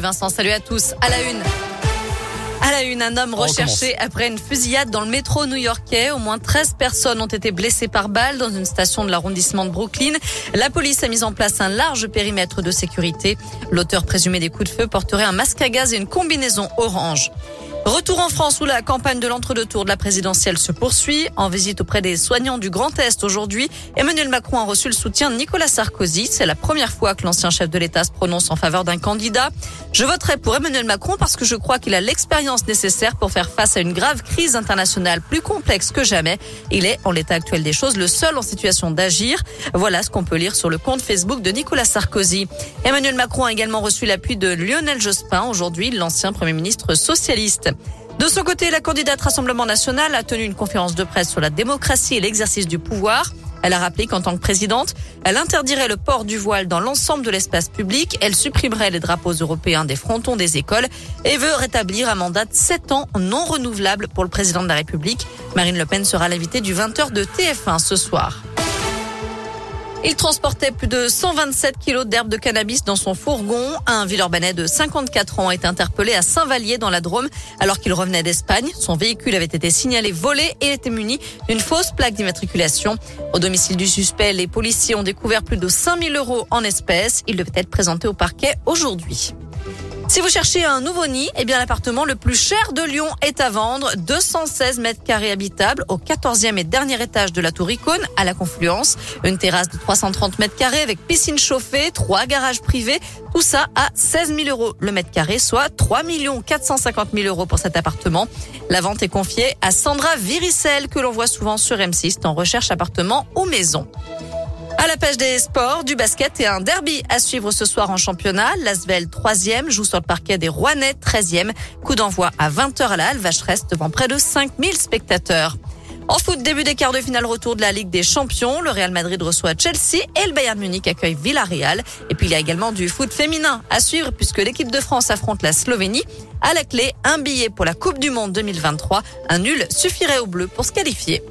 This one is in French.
Vincent, salut à tous. À la une. À la une, un homme recherché après une fusillade dans le métro new-yorkais. Au moins 13 personnes ont été blessées par balle dans une station de l'arrondissement de Brooklyn. La police a mis en place un large périmètre de sécurité. L'auteur présumé des coups de feu porterait un masque à gaz et une combinaison orange. Retour en France où la campagne de l'entre-deux-tours de la présidentielle se poursuit. En visite auprès des soignants du Grand Est aujourd'hui, Emmanuel Macron a reçu le soutien de Nicolas Sarkozy. C'est la première fois que l'ancien chef de l'État se prononce en faveur d'un candidat. Je voterai pour Emmanuel Macron parce que je crois qu'il a l'expérience nécessaire pour faire face à une grave crise internationale plus complexe que jamais. Il est, en l'état actuel des choses, le seul en situation d'agir. Voilà ce qu'on peut lire sur le compte Facebook de Nicolas Sarkozy. Emmanuel Macron a également reçu l'appui de Lionel Jospin, aujourd'hui l'ancien Premier ministre socialiste. De son côté, la candidate Rassemblement national a tenu une conférence de presse sur la démocratie et l'exercice du pouvoir. Elle a rappelé qu'en tant que présidente, elle interdirait le port du voile dans l'ensemble de l'espace public, elle supprimerait les drapeaux européens des frontons des écoles et veut rétablir un mandat de 7 ans non renouvelable pour le président de la République. Marine Le Pen sera l'invitée du 20h de TF1 ce soir. Il transportait plus de 127 kilos d'herbe de cannabis dans son fourgon. Un Villeurbanais de 54 ans est interpellé à Saint-Vallier dans la Drôme alors qu'il revenait d'Espagne. Son véhicule avait été signalé volé et était muni d'une fausse plaque d'immatriculation. Au domicile du suspect, les policiers ont découvert plus de 5000 euros en espèces. Il devait être présenté au parquet aujourd'hui. Si vous cherchez un nouveau nid, eh bien l'appartement le plus cher de Lyon est à vendre. 216 mètres carrés habitables au 14e et dernier étage de la Tour Icône à la Confluence. Une terrasse de 330 mètres carrés avec piscine chauffée, trois garages privés. Tout ça à 16 000 euros le mètre carré, soit 3 450 000 euros pour cet appartement. La vente est confiée à Sandra Viricel que l'on voit souvent sur M6 en recherche appartement ou maison. À la page des sports, du basket et un derby à suivre ce soir en championnat. L'Asvel 3e joue sur le parquet des Rouennais 13e. Coup d'envoi à 20h à la Halle Vacheresse devant près de 5000 spectateurs. En foot, début des quarts de finale retour de la Ligue des Champions. Le Real Madrid reçoit Chelsea et le Bayern Munich accueille Villarreal. Et puis il y a également du foot féminin à suivre puisque l'équipe de France affronte la Slovénie. À la clé, un billet pour la Coupe du Monde 2023. Un nul suffirait aux Bleus pour se qualifier.